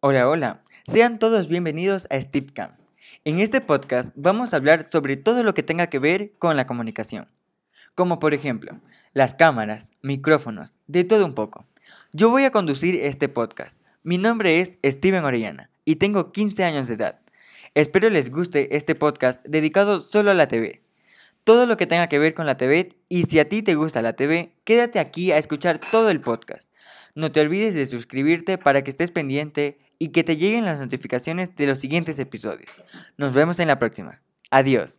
Hola, hola. Sean todos bienvenidos a StipCam. En este podcast vamos a hablar sobre todo lo que tenga que ver con la comunicación. Como por ejemplo, las cámaras, micrófonos, de todo un poco. Yo voy a conducir este podcast. Mi nombre es Steven Orellana y tengo 15 años de edad. Espero les guste este podcast dedicado solo a la TV. Todo lo que tenga que ver con la TV y si a ti te gusta la TV, quédate aquí a escuchar todo el podcast. No te olvides de suscribirte para que estés pendiente y que te lleguen las notificaciones de los siguientes episodios. Nos vemos en la próxima. Adiós.